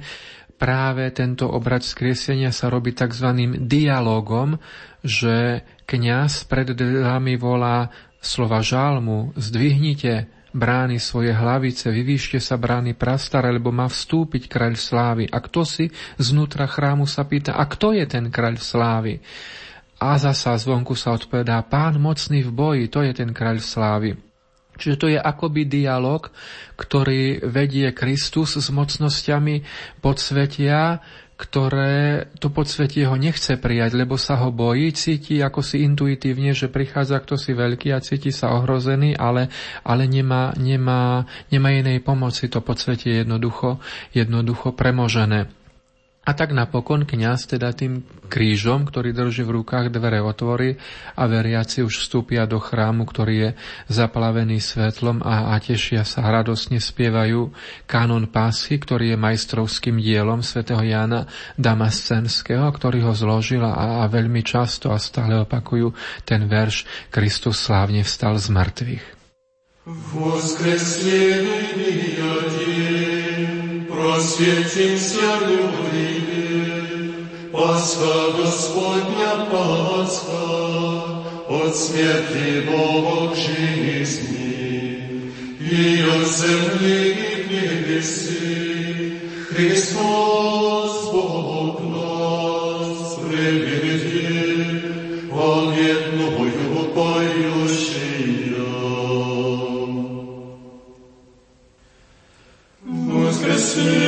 [SPEAKER 1] práve tento obrad skriesenia sa robí tzv. dialogom, že kňaz pred dverami volá slova žálmu, zdvihnite brány svoje hlavice, vyvýšte sa brány prastare, lebo má vstúpiť kráľ slávy. A kto si znútra chrámu sa pýta, a kto je ten kráľ slávy? A zasa zvonku sa odpovedá, pán mocný v boji, to je ten kráľ slávy. Čiže to je akoby dialog, ktorý vedie Kristus s mocnosťami podsvetia, ktoré to podsvetie ho nechce prijať, lebo sa ho bojí, cíti ako si intuitívne, že prichádza kto si veľký a cíti sa ohrozený, ale, ale nemá, nemá, nemá inej pomoci, to podsvetie jednoducho, jednoducho premožené. A tak napokon kňaz teda tým krížom, ktorý drží v rukách, dvere otvorí a veriaci už vstúpia do chrámu, ktorý je zaplavený svetlom a, a tešia sa, radosne spievajú kanon pásky, ktorý je majstrovským dielom svätého Jána Damascenského, ktorý ho zložil a, a veľmi často a stále opakujú ten verš Kristus slávne vstal z mŕtvych.
[SPEAKER 5] Воскресенный день, просветимся люди, Пасха Господня Пасха, от смерти Бога к жизни, и от земли к небеси, Христос Бог нас. Приведет, волненную поющая. Воскресенье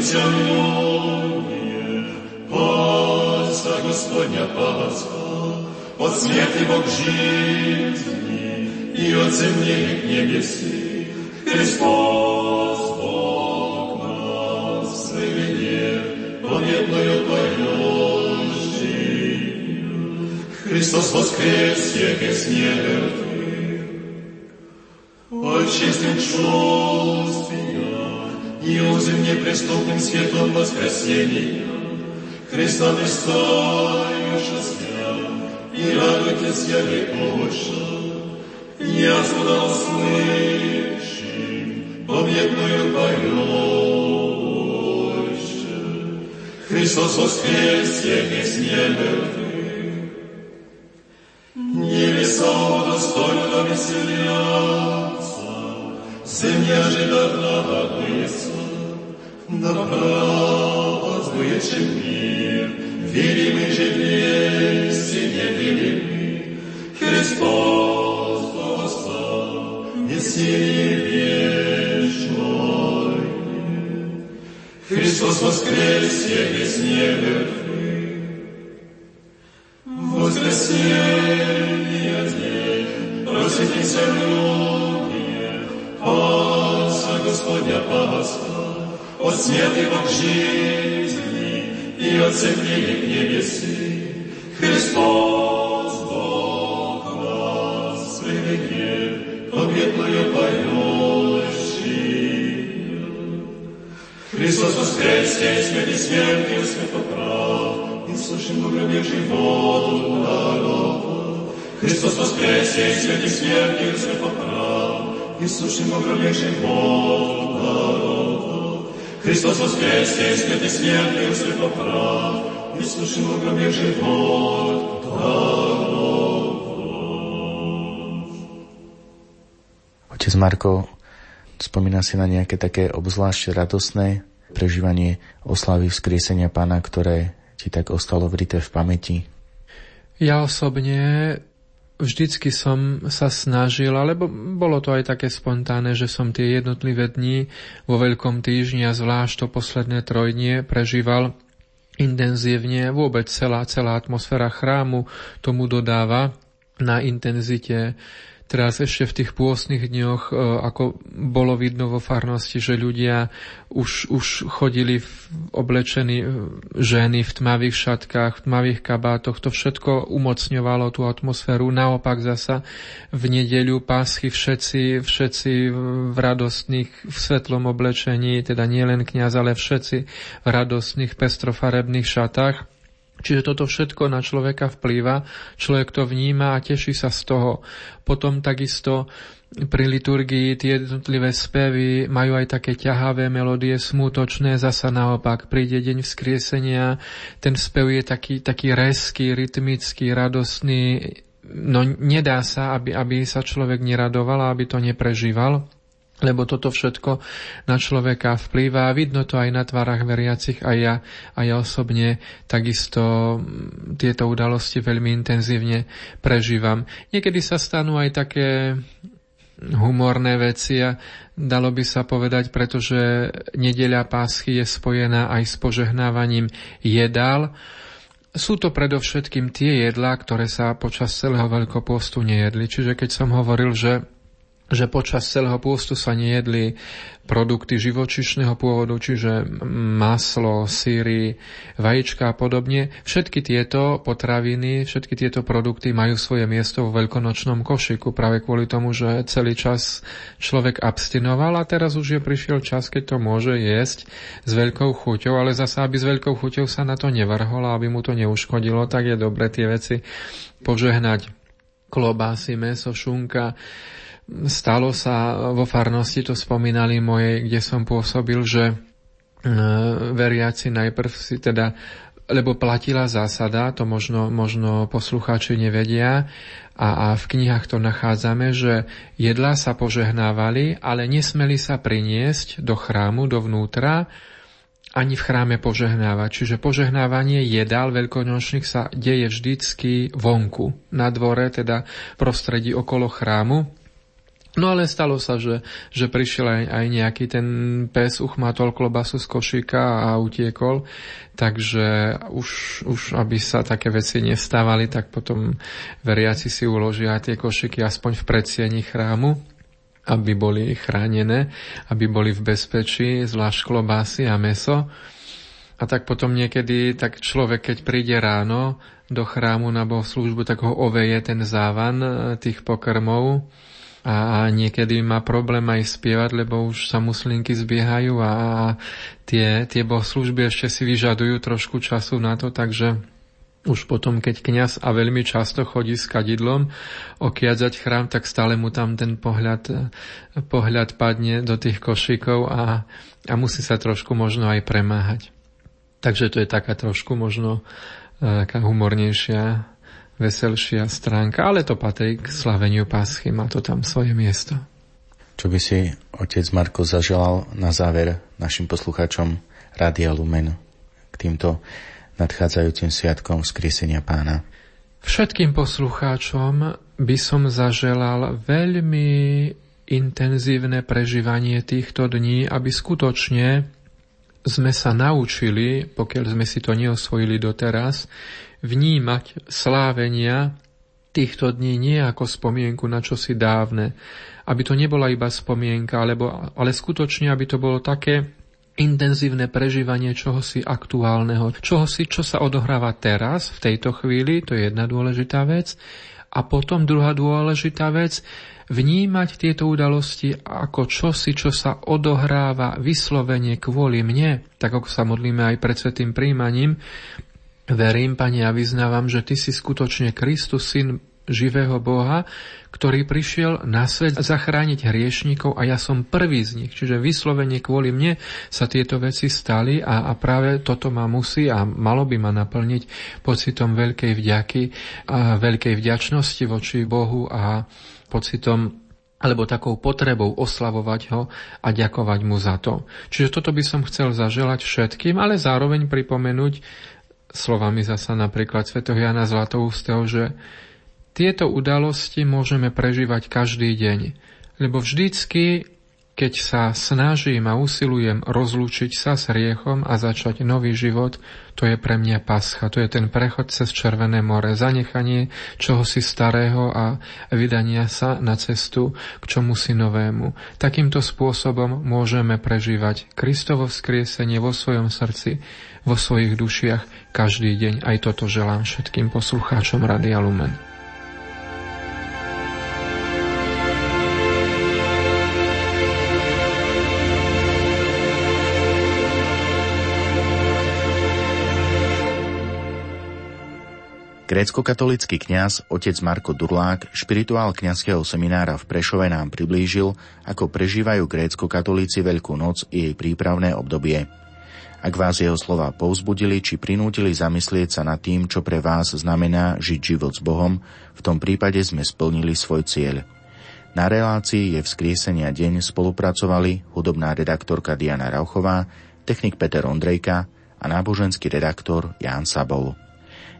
[SPEAKER 5] многие. Пасха Господня Пасха, от смерти Бог жизни и от земли к небеси. Христос Бог нас приведет, победную поющий. Христос воскрес из мертвых, очистим чувствия, и узим неприступным светлом воскресении. Христа не стоишь и радуйтесь я векоша, ясно услышим победную поющую. Христос воскрес, яки с неба Небеса достойно а веселятся, земля же должна быть добра отзвучим мир, верим и же вместе не велими. Христос восстал, и силе вечной. Христос воскрес, я есть мертвых. свет и Бог жизни, и от земли к небесы. Христос, Бог нас, приведет, победную поющим. Христос воскрес, есть смерть и смерть, и смерть поправ, и слышим мы гробежий воду народа. Христос воскресе есть смерть и смерть, и смерть поправ, и слышим мы гробежий воду народа. Христос воскресе, смерти смертью святоправ, и слышим о гробе живот
[SPEAKER 2] Otec Marko, spomína si na nejaké také obzvlášť radosné prežívanie oslavy vzkriesenia Pána, ktoré ti tak ostalo vrité v pamäti?
[SPEAKER 1] Ja osobne vždycky som sa snažil, alebo bolo to aj také spontánne, že som tie jednotlivé dni vo Veľkom týždni a zvlášť to posledné trojdnie prežíval intenzívne. Vôbec celá, celá atmosféra chrámu tomu dodáva na intenzite teraz ešte v tých pôstnych dňoch, e, ako bolo vidno vo farnosti, že ľudia už, už chodili v oblečení e, ženy v tmavých šatkách, v tmavých kabátoch, to všetko umocňovalo tú atmosféru. Naopak zasa v nedeľu pásky všetci, všetci v radostných, v svetlom oblečení, teda nie len kniaz, ale všetci v radostných pestrofarebných šatách. Čiže toto všetko na človeka vplýva, človek to vníma a teší sa z toho. Potom takisto pri liturgii tie jednotlivé spevy majú aj také ťahavé melódie, smútočné, zasa naopak. Príde deň vzkriesenia, ten spev je taký, taký rezký, rytmický, radostný. No nedá sa, aby, aby sa človek neradoval, aby to neprežíval lebo toto všetko na človeka vplýva. Vidno to aj na tvárach veriacich a ja, a ja osobne takisto tieto udalosti veľmi intenzívne prežívam. Niekedy sa stanú aj také humorné veci a dalo by sa povedať, pretože nedeľa páschy je spojená aj s požehnávaním jedál. Sú to predovšetkým tie jedlá, ktoré sa počas celého veľkopostu nejedli. Čiže keď som hovoril, že že počas celého pôstu sa nejedli produkty živočišného pôvodu, čiže maslo, síry, vajíčka a podobne. Všetky tieto potraviny, všetky tieto produkty majú svoje miesto vo veľkonočnom košiku práve kvôli tomu, že celý čas človek abstinoval a teraz už je prišiel čas, keď to môže jesť s veľkou chuťou, ale zasa, aby s veľkou chuťou sa na to nevrhol a aby mu to neuškodilo, tak je dobre tie veci požehnať klobásy, meso, šunka, Stalo sa vo farnosti, to spomínali moje, kde som pôsobil, že e, veriaci najprv si teda lebo platila zásada, to možno, možno poslucháči nevedia, a, a v knihách to nachádzame, že jedlá sa požehnávali, ale nesmeli sa priniesť do chrámu, dovnútra, ani v chráme požehnávať. Čiže požehnávanie jedál veľkonočných sa deje vždycky vonku, na dvore, teda prostredí okolo chrámu. No ale stalo sa, že, že prišiel aj, aj nejaký ten pes, uchmatol klobasu z košíka a utiekol, takže už, už aby sa také veci nestávali, tak potom veriaci si uložia tie košíky aspoň v predsieni chrámu, aby boli chránené, aby boli v bezpečí, zvlášť klobásy a meso. A tak potom niekedy, tak človek, keď príde ráno do chrámu na bohoslužbu, tak ho oveje ten závan eh, tých pokrmov, a, a niekedy má problém aj spievať, lebo už sa muslinky zbiehajú a, a tie, tie bohoslužby ešte si vyžadujú trošku času na to, takže už potom, keď kňaz a veľmi často chodí s kadidlom okiadzať chrám, tak stále mu tam ten pohľad, pohľad padne do tých košíkov a, a musí sa trošku možno aj premáhať. Takže to je taká trošku možno e, taká humornejšia veselšia stránka, ale to patrí k slaveniu Paschy, má to tam svoje miesto.
[SPEAKER 2] Čo by si otec Marko zaželal na záver našim poslucháčom Radia Lumen k týmto nadchádzajúcim sviatkom skriesenia pána?
[SPEAKER 1] Všetkým poslucháčom by som zaželal veľmi intenzívne prežívanie týchto dní, aby skutočne sme sa naučili, pokiaľ sme si to neosvojili doteraz, vnímať slávenia týchto dní nie ako spomienku na čosi dávne, aby to nebola iba spomienka, alebo, ale skutočne, aby to bolo také intenzívne prežívanie čohosi aktuálneho, čohosi, čo sa odohráva teraz, v tejto chvíli, to je jedna dôležitá vec. A potom druhá dôležitá vec, vnímať tieto udalosti ako čosi, čo sa odohráva vyslovene kvôli mne, tak ako sa modlíme aj pred svetým príjmaním, Verím, Pane, a vyznávam, že Ty si skutočne Kristus, Syn živého Boha, ktorý prišiel na svet zachrániť hriešníkov a ja som prvý z nich. Čiže vyslovene kvôli mne sa tieto veci stali a, a práve toto ma musí a malo by ma naplniť pocitom veľkej vďaky a veľkej vďačnosti voči Bohu a pocitom alebo takou potrebou oslavovať ho a ďakovať mu za to. Čiže toto by som chcel zaželať všetkým, ale zároveň pripomenúť slovami zasa napríklad svätého Jana Zlatoústeho, že tieto udalosti môžeme prežívať každý deň, lebo vždycky, keď sa snažím a usilujem rozlúčiť sa s riechom a začať nový život, to je pre mňa pascha, to je ten prechod cez Červené more, zanechanie čohosi starého a vydania sa na cestu k čomu si novému. Takýmto spôsobom môžeme prežívať Kristovo vzkriesenie vo svojom srdci, vo svojich dušiach každý deň. Aj toto želám všetkým poslucháčom Radia Lumen.
[SPEAKER 2] Grécko-katolický kňaz otec Marko Durlák, špirituál kňazského seminára v Prešove nám priblížil, ako prežívajú grécko-katolíci Veľkú noc i jej prípravné obdobie. Ak vás jeho slova povzbudili či prinútili zamyslieť sa nad tým, čo pre vás znamená žiť život s Bohom, v tom prípade sme splnili svoj cieľ. Na relácii je vzkriesenia deň spolupracovali hudobná redaktorka Diana Rauchová, technik Peter Ondrejka a náboženský redaktor Ján Sabol.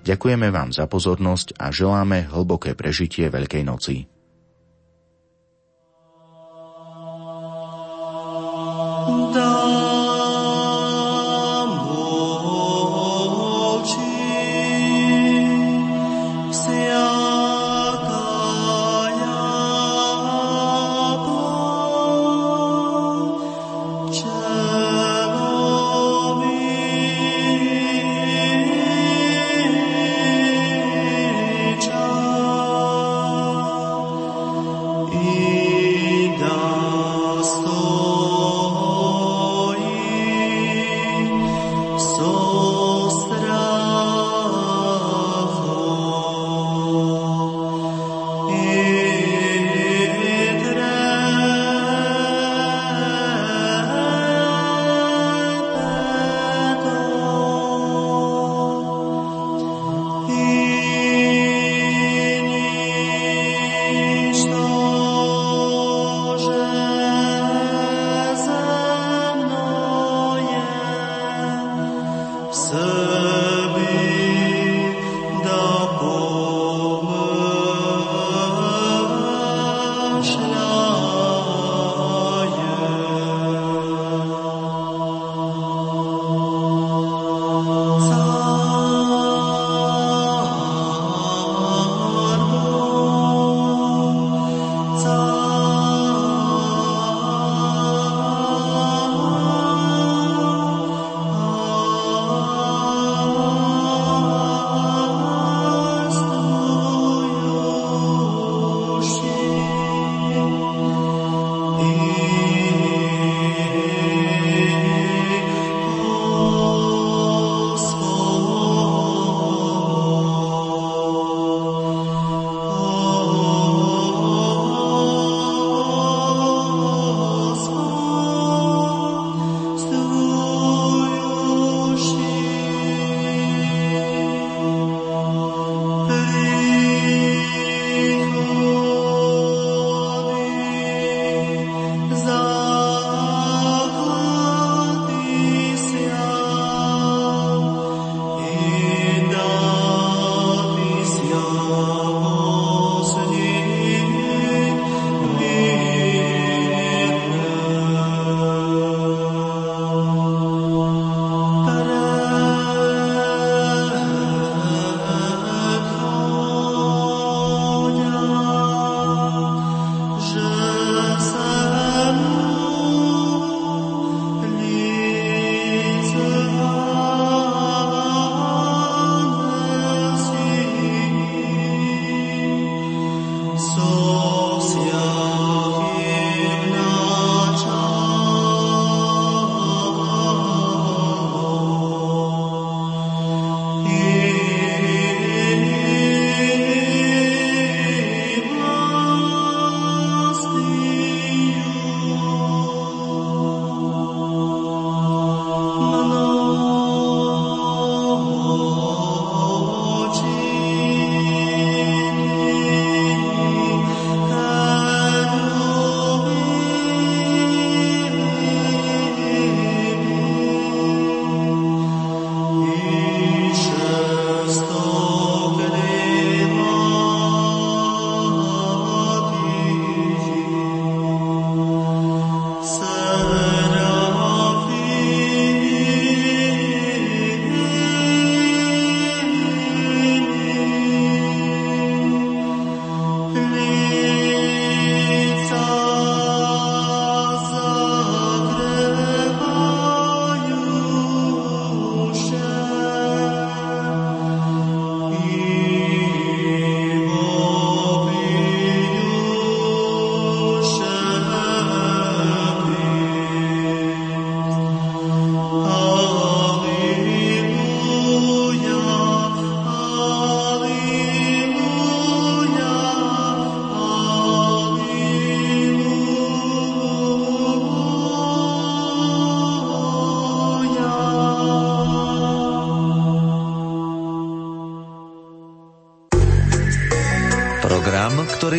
[SPEAKER 2] Ďakujeme vám za pozornosť a želáme hlboké prežitie Veľkej noci.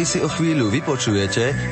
[SPEAKER 6] Si o chvíľu vypočujete,